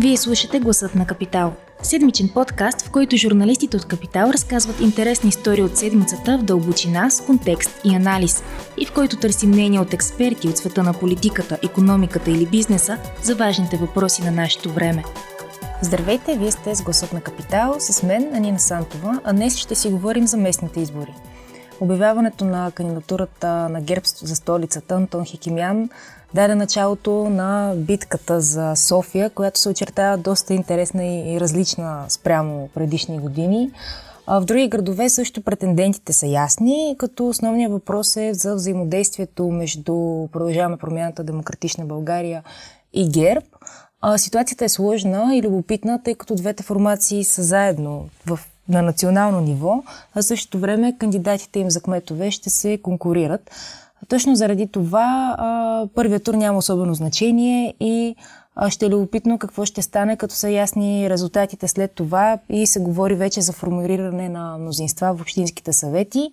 Вие слушате Гласът на Капитал. Седмичен подкаст, в който журналистите от Капитал разказват интересни истории от седмицата в дълбочина, с контекст и анализ, и в който търсим мнение от експерти от света на политиката, економиката или бизнеса за важните въпроси на нашето време. Здравейте, вие сте с Гласът на Капитал, с мен Анина Сантова, а днес ще си говорим за местните избори. Обявяването на кандидатурата на ГЕРБ за столицата Антон Хикимян даде началото на битката за София, която се очертава доста интересна и различна спрямо предишни години. В други градове също претендентите са ясни, като основният въпрос е за взаимодействието между Продължаваме промяната Демократична България и ГЕРБ. Ситуацията е сложна и любопитна, тъй като двете формации са заедно в на национално ниво, а същото време кандидатите им за кметове ще се конкурират. Точно заради това а, първият тур няма особено значение и а, ще е любопитно какво ще стане, като са ясни резултатите след това и се говори вече за формулиране на мнозинства в общинските съвети,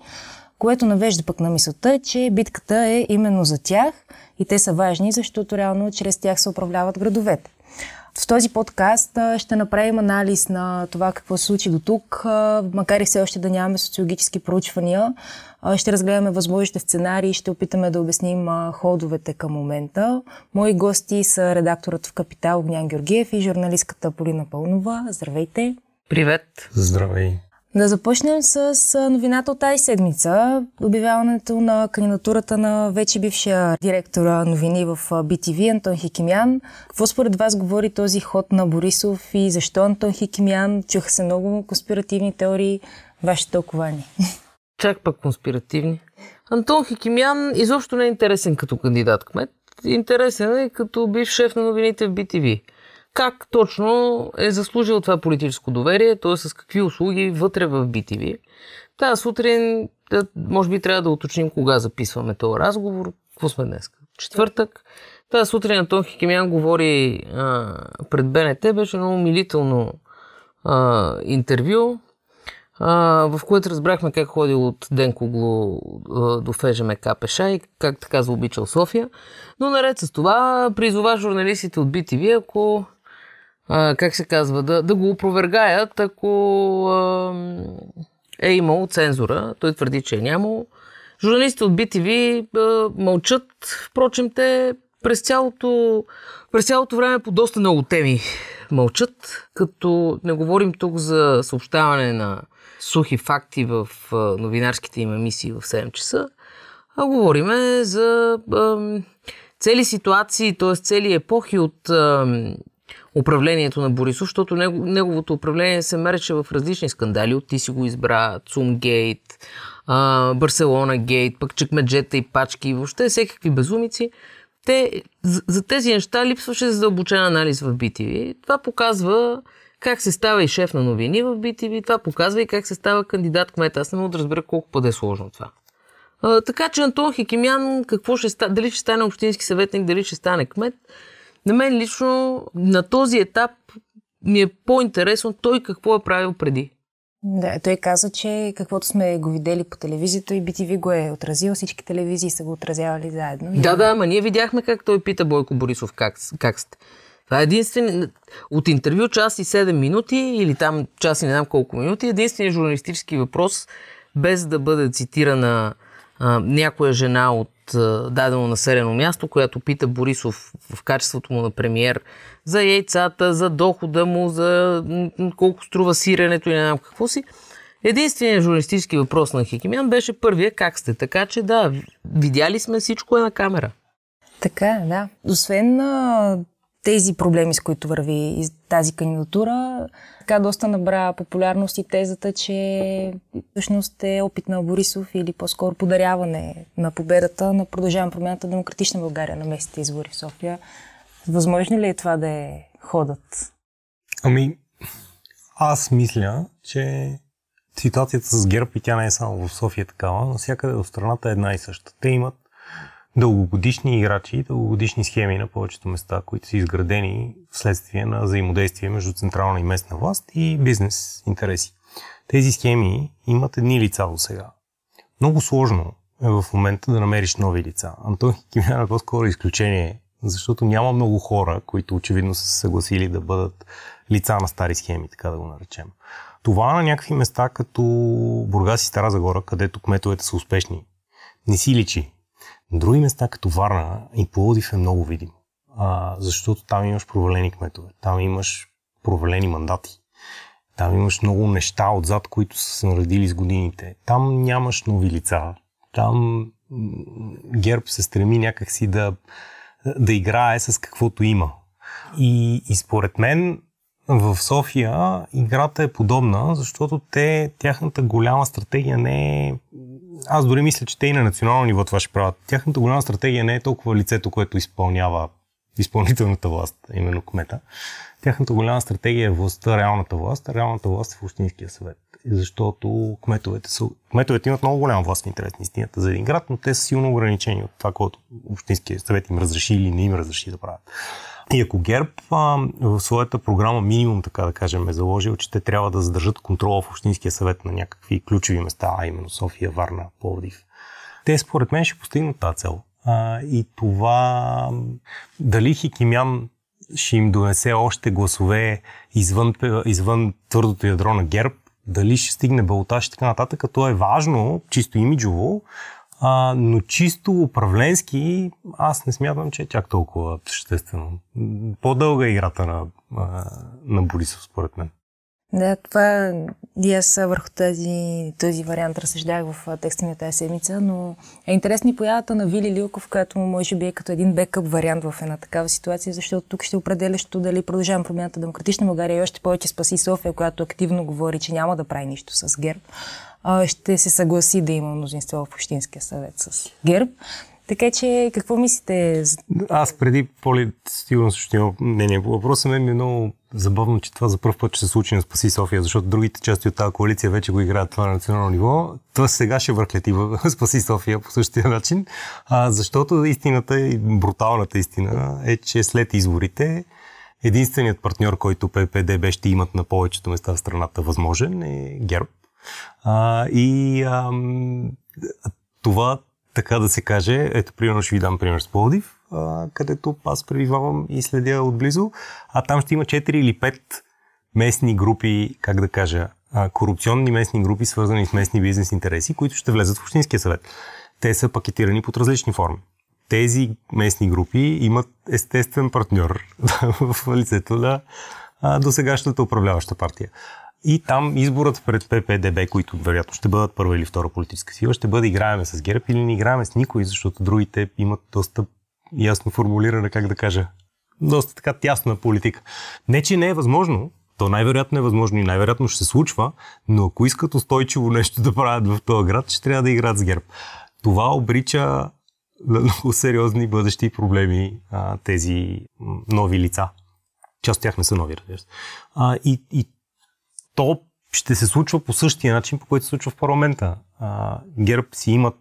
което навежда пък на мисълта, че битката е именно за тях и те са важни, защото реално чрез тях се управляват градовете. В този подкаст ще направим анализ на това какво се случи до тук, макар и все още да нямаме социологически проучвания. Ще разгледаме възможните сценарии, ще опитаме да обясним ходовете към момента. Мои гости са редакторът в Капитал Огнян Георгиев и журналистката Полина Пълнова. Здравейте! Привет! Здравей! Да започнем с новината от тази седмица. Обявяването на кандидатурата на вече бившия директора новини в BTV Антон Хикимян. Какво според вас говори този ход на Борисов и защо Антон Хикимян? Чуха се много конспиративни теории. Ваше тълкование. Чак пък конспиративни. Антон Хикимян изобщо не е интересен като кандидат кмет. Интересен е като бивш шеф на новините в BTV как точно е заслужил това политическо доверие, т.е. с какви услуги вътре в BTV. Тази сутрин, може би трябва да уточним кога записваме този разговор. Какво сме днес? Четвъртък. Тази сутрин Антон Хикемян говори а, пред БНТ, беше много умилително а, интервю, а, в което разбрахме как ходил от Денкогло до ФЖМ Пеша и как така заобичал София. Но наред с това призова журналистите от BTV, ако а, как се казва, да, да го опровергаят, ако а, е имал цензура. Той твърди, че е нямал. Журналистите от BTV а, мълчат, впрочем, те през цялото, през цялото време по доста много теми мълчат, като не говорим тук за съобщаване на сухи факти в новинарските им емисии в 7 часа, а говориме за а, цели ситуации, т.е. цели епохи от а, управлението на Борисов, защото неговото управление се мереше в различни скандали. От ти си го избра, Цумгейт, Барселона Гейт, пък чекмеджета и пачки, въобще всекакви безумици. Те, за тези неща липсваше задълбочен анализ в BTV. Това показва как се става и шеф на новини в BTV, това показва и как се става кандидат кмет. Аз не мога да разбера колко пъде е сложно това. А, така че Антон Хикимян, какво ще ста... дали ще стане общински съветник, дали ще стане кмет, на мен лично на този етап ми е по-интересно той какво е правил преди. Да, той каза, че каквото сме го видели по телевизията и BTV го е отразил, всички телевизии са го отразявали заедно. Да, да, ама ние видяхме как той пита Бойко Борисов как, как сте. Това е единствен... От интервю час и 7 минути или там час и не знам колко минути, единственият журналистически въпрос, без да бъде цитирана а, някоя жена от дадено населено място, която пита Борисов в качеството му на премиер за яйцата, за дохода му, за колко струва сиренето и не знам какво си. Единственият журналистически въпрос на Хикимян беше първия как сте. Така че да, видяли сме всичко е на камера. Така, да. Освен а, тези проблеми, с които върви тази кандидатура, така доста набра популярност и тезата, че всъщност е опит на Борисов или по-скоро подаряване на победата на продължаване промяната Демократична България на местните избори в София. Възможно ли е това да е ходът? Ами, аз мисля, че ситуацията с ГЕРБ и тя не е само в София такава, навсякъде в страната е една и съща. Те имат дългогодишни играчи, дългогодишни схеми на повечето места, които са изградени вследствие на взаимодействие между централна и местна власт и бизнес интереси. Тези схеми имат едни лица до сега. Много сложно е в момента да намериш нови лица. Антон Хикимян е по-скоро изключение защото няма много хора, които очевидно са се съгласили да бъдат лица на стари схеми, така да го наречем. Това на някакви места, като Бургас и Стара Загора, където кметовете са успешни, не си личи. Други места, като Варна и Пловдив е много видимо. А, защото там имаш провалени кметове, там имаш провалени мандати. Там имаш много неща отзад, които са се наредили с годините. Там нямаш нови лица. Там ГЕРБ се стреми някакси да, да играе с каквото има. И, и според мен в София играта е подобна, защото те, тяхната голяма стратегия не е... Аз дори мисля, че те и на национално ниво това ще правят. Тяхната голяма стратегия не е толкова лицето, което изпълнява изпълнителната власт, именно кмета. Тяхната голяма стратегия е властта, реалната власт, а реалната власт е в Общинския съвет. Защото кметовете, са, кметовете имат много голяма власт в интерес на истината за един град, но те са силно ограничени от това, което Общинския съвет им разреши или не им разреши да правят. И ако ГЕРБ а, в своята програма минимум, така да кажем, е заложил, че те трябва да задържат контрола в Общинския съвет на някакви ключови места, а именно София, Варна, Пловдив, те според мен ще постигнат тази цел. А, и това дали Хикимян ще им донесе още гласове извън, извън твърдото ядро на ГЕРБ, дали ще стигне балотаж и така нататък, то е важно, чисто имиджово, а, но чисто управленски аз не смятам, че е чак толкова съществено. По-дълга е играта на, на Борисов, според мен. Да, това и аз върху този, този вариант разсъждах в текста ми тази седмица, но е интересна и появата на Вили Лилков, която може би е като един бекъп вариант в една такава ситуация, защото тук ще определящо дали продължавам промяната Демократична България и още повече спаси София, която активно говори, че няма да прави нищо с ГЕРБ, ще се съгласи да има мнозинство в Общинския съвет с ГЕРБ. Така че, какво мислите? Аз преди Поли сигурно също имам мнение по въпроса. Мен ми е много забавно, че това за първ път ще се случи на Спаси София, защото другите части от тази коалиция вече го играят това на национално ниво. Това сега ще върклети в Спаси София по същия начин, а, защото истината и бруталната истина е, че след изборите единственият партньор, който ППДБ ще имат на повечето места в страната възможен е ГЕРБ. А, и а, това така да се каже, ето примерно ще ви дам пример с Пловдив, а, където аз пребивавам и следя отблизо, а там ще има 4 или 5 местни групи, как да кажа, а, корупционни местни групи, свързани с местни бизнес интереси, които ще влезат в Общинския съвет. Те са пакетирани под различни форми. Тези местни групи имат естествен партньор в лицето на досегашната управляваща партия. И там изборът пред ППДБ, които вероятно ще бъдат първа или втора политическа сила, ще бъде играеме с ГЕРБ или не играеме с никой, защото другите имат доста ясно формулирана, как да кажа, доста така тясна политика. Не, че не е възможно, то най-вероятно е възможно и най-вероятно ще се случва, но ако искат устойчиво нещо да правят в този град, ще трябва да играят с ГЕРБ. Това обрича много сериозни бъдещи проблеми а, тези нови лица. Част от тях не са нови, разбира се. И, и то ще се случва по същия начин, по който се случва в парламента. А, ГЕРБ си имат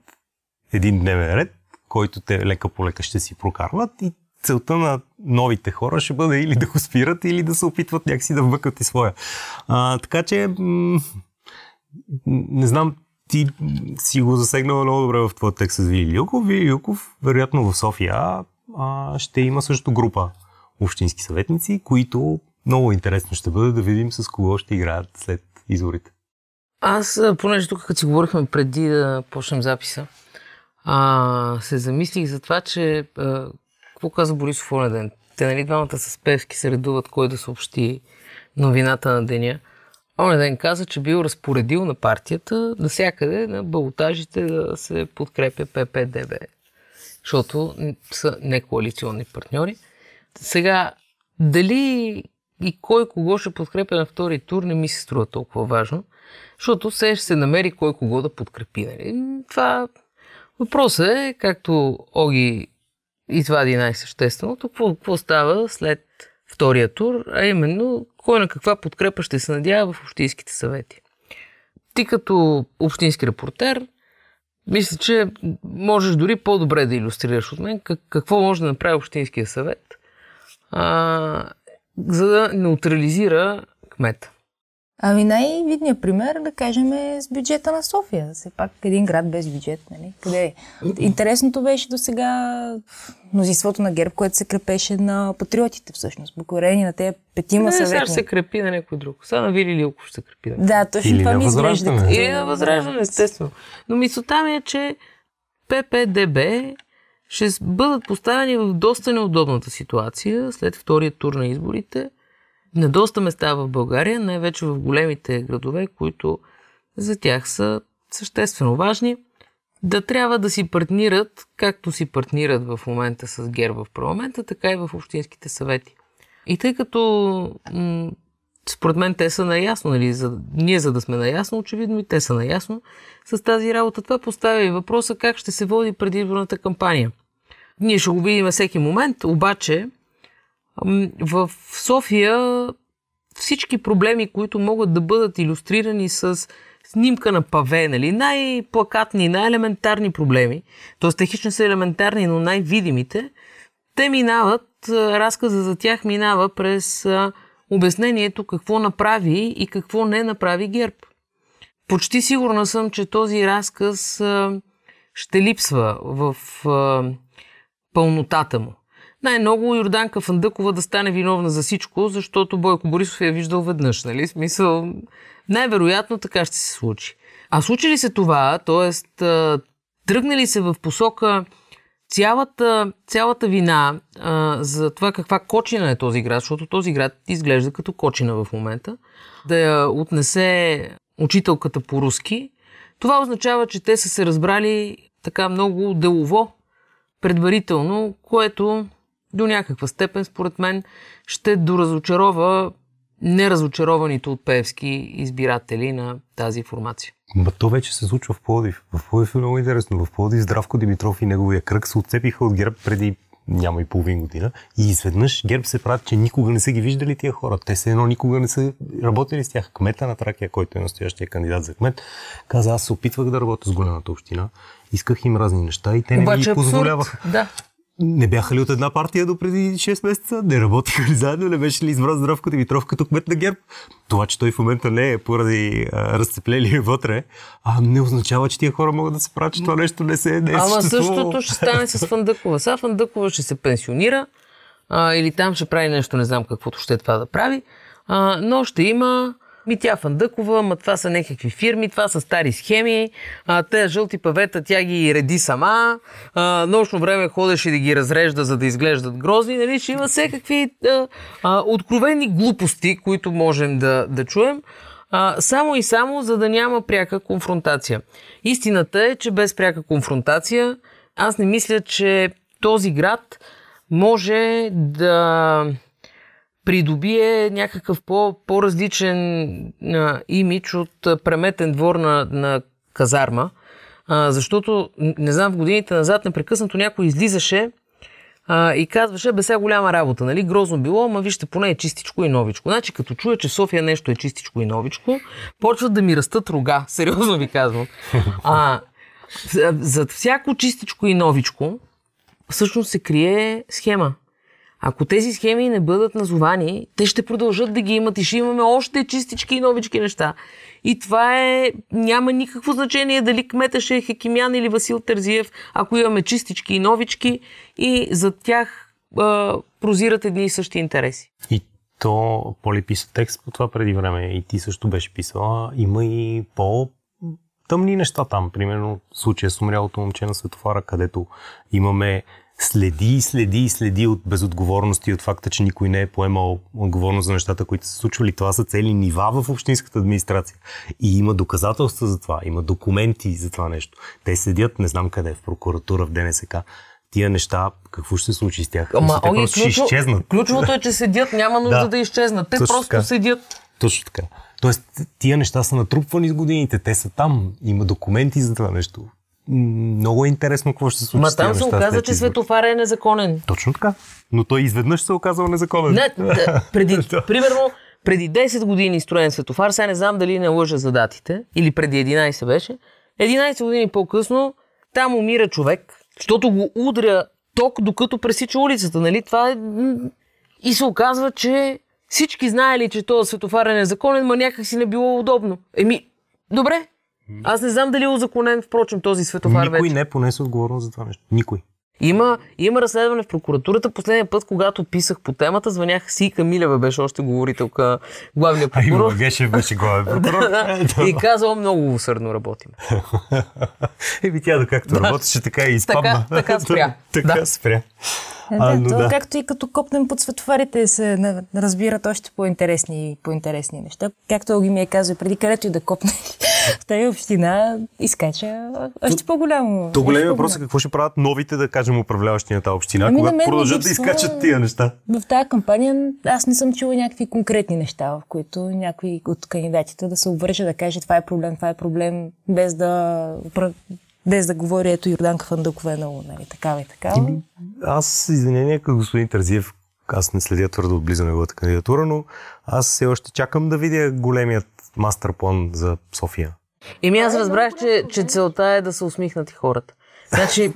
един дневен ред, който те лека по лека ще си прокарват и целта на новите хора ще бъде или да го спират, или да се опитват някакси да вмъкат и своя. А, така че, м- не знам, ти си го засегнала много добре в твоя текст с Вили Юков. Вили Юков, вероятно в София, а, ще има също група общински съветници, които много интересно ще бъде да видим с кого ще играят след изборите. Аз, понеже тук, като си говорихме преди да почнем записа, а, се замислих за това, че а, какво каза Борисов оня ден? Те, нали, двамата с Певски се редуват кой да съобщи новината на деня. Оня ден каза, че бил разпоредил на партията навсякъде на балотажите да се подкрепя ППДБ, защото са некоалиционни партньори. Сега, дали и кой кого ще подкрепя на втори тур не ми се струва толкова важно, защото се ще се намери кой кого да подкрепи. Нали? Това въпросът е, както Оги извади най-същественото, какво, какво става след втория тур, а именно кой на каква подкрепа ще се надява в общинските съвети. Ти като общински репортер, мисля, че можеш дори по-добре да иллюстрираш от мен какво може да направи Общинския съвет, а, за да неутрализира кмета. Ами най-видният пример, да кажем, е с бюджета на София. Все пак един град без бюджет, нали? Къде е? Интересното беше до сега мнозинството на ГЕРБ, което се крепеше на патриотите всъщност. Благодарение на тези петима Не, сега съветни. ще се крепи на някой друг. Сега на Вили Лилков ще се крепи. На... Да, точно Или това ми изглежда. Или на възраждане, естествено. Но мисълта ми е, че ППДБ ще бъдат поставени в доста неудобната ситуация след втория тур на изборите на доста места в България, най-вече в големите градове, които за тях са съществено важни, да трябва да си партнират, както си партнират в момента с ГЕРБ в парламента, така и в общинските съвети. И тъй като м- според мен те са наясно, нали, за, ние за да сме наясно, очевидно и те са наясно с тази работа. Това поставя и въпроса как ще се води предизборната кампания. Ние ще го видим всеки момент, обаче в София всички проблеми, които могат да бъдат иллюстрирани с снимка на паве, нали, най-плакатни, най-елементарни проблеми, т.е. технично са елементарни, но най-видимите, те минават, разказа за тях минава през обяснението какво направи и какво не направи ГЕРБ. Почти сигурна съм, че този разказ ще липсва в пълнотата му. Най-много Йорданка Фандъкова да стане виновна за всичко, защото Бойко Борисов я е виждал веднъж, нали? Смисъл, най-вероятно така ще се случи. А случи ли се това, т.е. тръгне ли се в посока цялата, цялата вина а, за това каква кочина е този град, защото този град изглежда като кочина в момента, да я отнесе учителката по руски, това означава, че те са се разбрали така много делово, предварително, което до някаква степен, според мен, ще доразочарова неразочарованите от Певски избиратели на тази формация. Ма то вече се случва в Плодив. В Плодив е много интересно. В Плодив Здравко Димитров и неговия кръг се отцепиха от ГЕРБ преди няма и половин година. И изведнъж ГЕРБ се правят, че никога не са ги виждали тия хора. Те се едно никога не са работили с тях. Кмета на Тракия, който е настоящия кандидат за кмет, каза, аз се опитвах да работя с голямата община. Исках им разни неща и те не Обаче ми абсурд. позволяваха. Да. Не бяха ли от една партия до преди 6 месеца? Не работиха ли заедно? Не беше ли избран Здравко Димитров като кмет на ГЕРБ? Това, че той в момента не е поради а, разцепление вътре, а не означава, че тия хора могат да се правят, че това нещо не се не е Ама съществувало. същото ще стане с Фандъкова. Сега Фандъкова ще се пенсионира а, или там ще прави нещо, не знам каквото ще е това да прави, а, но ще има ми тя Фандъкова, ма това са някакви фирми, това са стари схеми, а, те жълти павета тя ги реди сама, а, нощно време ходеше да ги разрежда, за да изглеждат грозни, нали, ще има всякакви а, а, откровени глупости, които можем да, да чуем, а, само и само, за да няма пряка конфронтация. Истината е, че без пряка конфронтация, аз не мисля, че този град може да придобие някакъв по, по-различен а, имидж от а, преметен двор на, на казарма, а, защото, не знам, в годините назад непрекъснато някой излизаше а, и казваше, бе сега голяма работа, нали, грозно било, ама вижте, поне е чистичко и новичко. Значи, като чуя, че София нещо е чистичко и новичко, почват да ми растат рога, сериозно ви казвам. А, за- зад всяко чистичко и новичко, всъщност се крие схема. Ако тези схеми не бъдат назовани, те ще продължат да ги имат и ще имаме още чистички и новички неща. И това е, няма никакво значение дали кмета ще е Хекимян или Васил Терзиев, ако имаме чистички и новички и за тях а, прозират едни и същи интереси. И то Поли писа текст по това преди време и ти също беше писала. Има и по тъмни неща там. Примерно случая с умрялото момче на светофара, където имаме следи, следи и следи от безотговорности от факта, че никой не е поемал отговорност за нещата, които са случвали. Това са цели нива в общинската администрация. И има доказателства за това, има документи за това нещо. Те седят, не знам къде, в прокуратура, в ДНСК. Тия неща, какво ще се случи с тях? Мисля, те просто ще изчезнат. ключовото е, че седят, няма нужда да, Да. да изчезнат. Те Точно просто така. седят. Точно така. Тоест, тия неща са натрупвани с годините, те са там, има документи за това нещо. Много е интересно какво ще се случи Ма там се оказа, че светофара е незаконен. Точно така. Но той изведнъж се оказал незаконен. Не, да, преди, примерно, преди 10 години строен светофар, сега не знам дали не лъжа за датите, или преди 11 беше, 11 години по-късно там умира човек, защото го удря ток, докато пресича улицата, нали? Това е... И се оказва, че всички знаели, че този светофар е незаконен, ма някак си не било удобно. Еми, добре. Аз не знам дали е узаконен, впрочем, този светофар Никой вече. не понесе отговорност за това нещо. Никой. Има, има разследване в прокуратурата. Последния път, когато писах по темата, звънях си Камилева, беше още говорителка, главния А има прокурор. Гешев беше главен прокурор. и казал, много усърдно работим. Еми тя да както работеше, така и изпадна. Така- така спря. така Да. спря. Е, А, да, но то, да. както и като копнем под светофарите се разбират още по-интересни, по-интересни неща. Както Оги ми е казал, преди където и да копне в тази община, изкача още по-голямо. То големия въпрос е какво ще правят новите, да кажем, управляващи на тази община, Ами, когато продължат да изкачат тия неща. В тази кампания аз не съм чула някакви конкретни неща, в които някой от кандидатите да се обвърже да каже това е проблем, това е проблем, без да, без да говори ето Йорданка Фандъкова е много, нали, такава и такава. Аз, извинение към господин Тързиев, аз не следя твърдо отблизо неговата кандидатура, но аз все още чакам да видя големият мастер план за София. Еми аз разбрах, че, че целта е да се усмихнат и хората. Значи,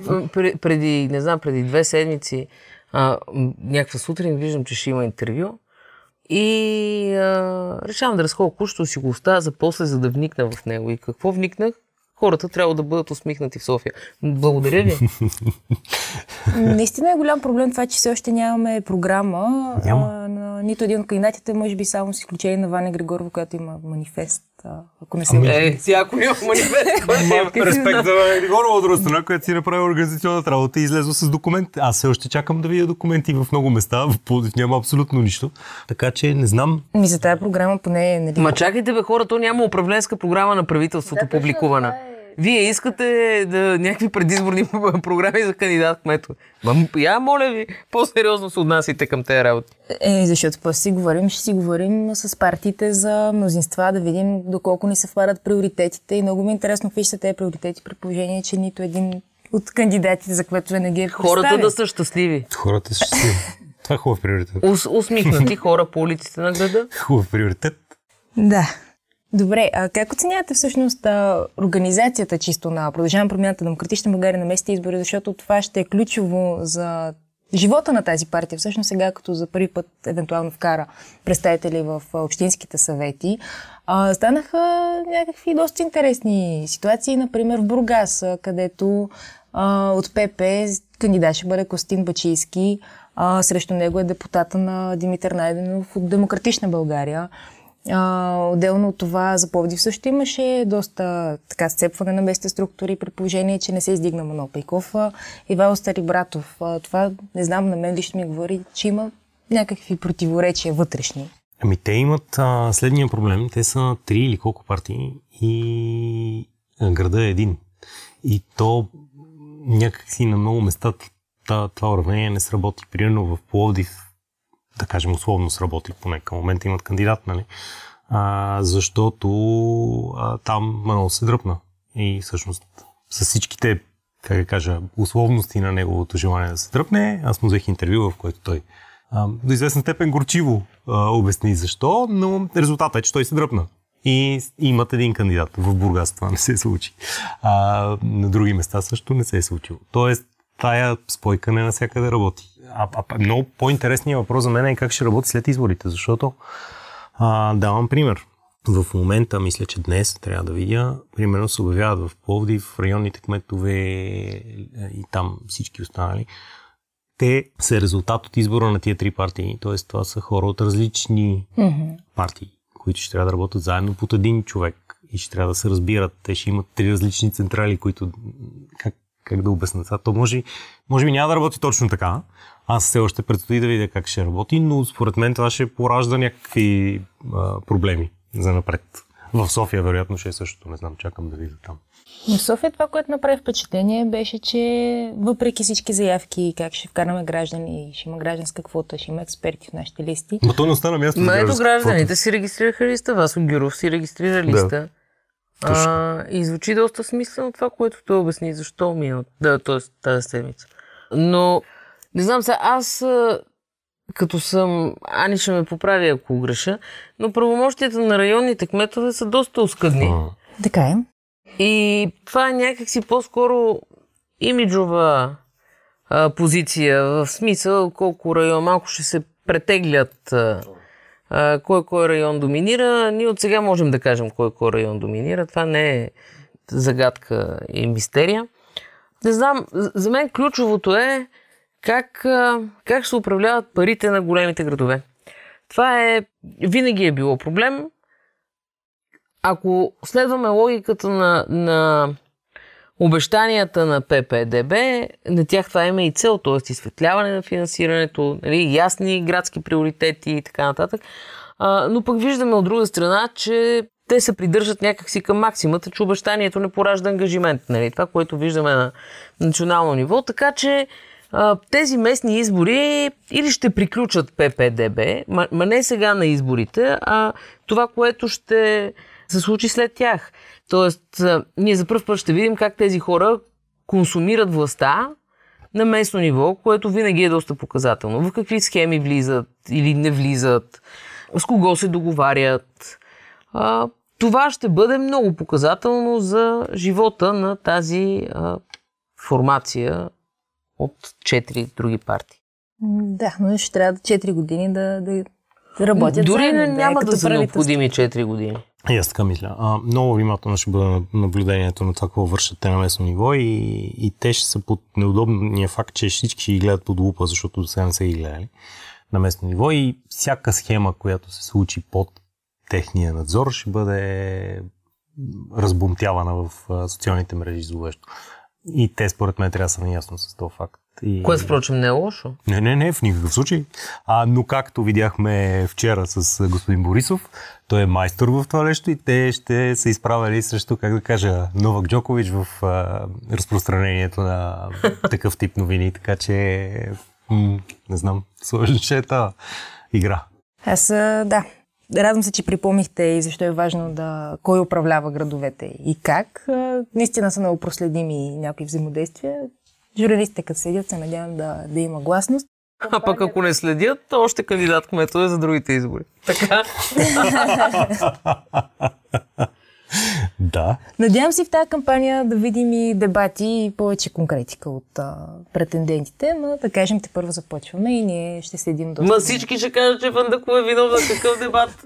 преди, не знам, преди две седмици, а, някаква сутрин виждам, че ще има интервю и а, решавам да разходя кушто си го оставя за после, за да вникна в него. И какво вникнах? Хората трябва да бъдат усмихнати в София. Благодаря ви. Наистина е голям проблем това, че все още нямаме програма. Няма. А, на нито един от кандидатите, може би само с изключение на Ваня Григорова, която има манифест. А, ако не се Ами. Е, всяко има манифест. който е. Респект за Григорова от друга страна, която си направи организационната работа и излезла с документ. Аз все още чакам да видя документи в много места, в няма абсолютно нищо. Така че не знам. Ми за тази програма поне... Нали, Ма чакайте бе хора, то няма управленска програма на правителството публикувана. Вие искате да някакви предизборни програми за кандидат кмето. Ма, я моля ви, по-сериозно се отнасяйте към тези работи. Е, защото после си говорим, ще си говорим с партиите за мнозинства, да видим доколко ни съвпадат приоритетите. И много ми е интересно какви ще са тези приоритети, при положение, че нито един от кандидатите за кметове не ги е Хората да са щастливи. Хората ще си. Това е хубав приоритет. Ус, усмихнати хора по улиците на града. Хубав приоритет. Да. Добре, а как оценявате всъщност а, организацията чисто на Продължаваме промяната на Демократична България на местните избори, защото това ще е ключово за живота на тази партия. Всъщност сега, като за първи път евентуално вкара представители в общинските съвети, а, станаха някакви доста интересни ситуации, например в Бургас, където а, от ПП кандидат ще бъде Костин Бачийски, а, срещу него е депутата на Димитър Найденов от Демократична България. А, отделно от това за Пловдив също имаше доста така сцепване на местните структури при положение, че не се издигна Манол Пейков. Ивайло Старибратов. А, това не знам, на мен лично ми говори, че има някакви противоречия вътрешни. Ами те имат а, следния проблем. Те са три или колко партии и града е един. И то някакси на много места това уравнение не сработи. Примерно в Пловдив, да кажем условно сработи, поне към момента имат кандидат, нали? А, защото а, там Манол се дръпна. И всъщност с всичките, как да кажа, условности на неговото желание да се дръпне, аз му взех интервю, в което той а, до известна степен горчиво а, обясни защо, но резултатът е, че той се дръпна. И имат един кандидат. В Бургас това не се случи. А, на други места също не се е случило. Тоест, тая спойка не навсякъде работи. А, а много по-интересният въпрос за мен е как ще работи след изборите, защото а, давам пример. В момента, мисля, че днес трябва да видя, примерно се обявяват в Пловдив, районните кметове и там всички останали. Те са резултат от избора на тия три партии. Тоест, това са хора от различни Mm-hmm. партии, които ще трябва да работят заедно под един човек и ще трябва да се разбират. Те ще имат три различни централи, които как, как да обясна това. То може, може би няма да работи точно така. Аз все още предстои да видя как ще работи, но според мен това ще поражда някакви а, проблеми за напред. В София, вероятно, ще е същото. Не знам, чакам да видя там. Но в София това, което направи впечатление, беше, че въпреки всички заявки, как ще вкараме граждани, ще има гражданска квота, ще има експерти в нашите листи, Но то не остана място за ето гражданите квота. си регистрираха листа, Васо Гюров си регистрира Да. Точно. А, и звучи доста смислено това, което той обясни, защо минал, да, т.е. тази седмица. Но, не знам сега, аз като съм, Ани ще ме поправи ако греша, но правомощията на районните кметове са доста оскъдни. Така е. И това е някакси по-скоро имиджова а, позиция, в смисъл колко район малко ще се претеглят а, кой кой район доминира. Ние от сега можем да кажем кой кой район доминира. Това не е загадка и мистерия. Не знам, за мен ключовото е как, как се управляват парите на големите градове. Това е, винаги е било проблем. Ако следваме логиката на, на обещанията на ППДБ, на тях това има и цел, т.е. изсветляване на финансирането, нали, ясни градски приоритети и така нататък. А, но пък виждаме от друга страна, че те се придържат някакси към максимата, че обещанието не поражда ангажимент. Нали? Това, което виждаме на национално ниво. Така че а, тези местни избори или ще приключат ППДБ, ма, ма не сега на изборите, а това, което ще се случи след тях. Тоест, ние за първ път ще видим как тези хора консумират властта на местно ниво, което винаги е доста показателно. В какви схеми влизат или не влизат, с кого се договарят. Това ще бъде много показателно за живота на тази формация от четири други партии. Да, но ще трябва 4 години да, да, да работят. Дори заедно, няма да, да са необходими 4 години. И аз така мисля. А, много внимателно ще бъде наблюдението на това, какво вършат те на местно ниво и, и те ще са под неудобния факт, че всички ще ги гледат под лупа, защото до сега не са ги гледали на местно ниво и всяка схема, която се случи под техния надзор, ще бъде разбумтявана в социалните мрежи зловещо. И те, според мен, трябва да са наясно с този факт. И... Което, впрочем, не е лошо. Не, не, не, в никакъв случай. А, но както видяхме вчера с господин Борисов, той е майстор в това нещо и те ще са изправили срещу, как да кажа, Новак Джокович в а, разпространението на такъв тип новини. Така че, м- не знам, сложно ще е тази игра. Аз, да, Радвам се, че припомнихте и защо е важно да кой управлява градовете и как. Наистина са много проследими някои взаимодействия. Журналистите, като седят, се надявам да, да има гласност. А пък ако не следят, още кандидат кметове за другите избори. Така? да. Надявам се в тази кампания да видим и дебати и повече конкретика от а, претендентите, но да кажем, те първо започваме и ние ще следим доста. Ма всички ще кажат, че Фандъкова е виновна какъв дебат.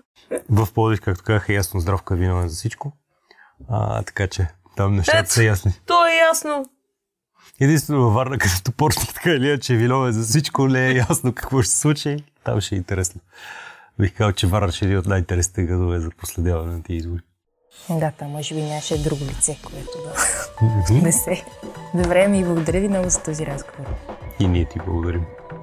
В Пловдив, както казах, е ясно, Здравка е виновен за всичко. А, така че там нещата са ясни. То е ясно. Единствено във Варна, като почна така че е виновен за всичко, не е ясно какво ще се случи. Там ще е интересно. Бих казал, че Варна ще е един от най-интересните градове за последяване на тези избори. Да, там може би нямаше друго лице, което да не се. Добре, ми благодаря ви много за този разговор. И ние ти благодарим.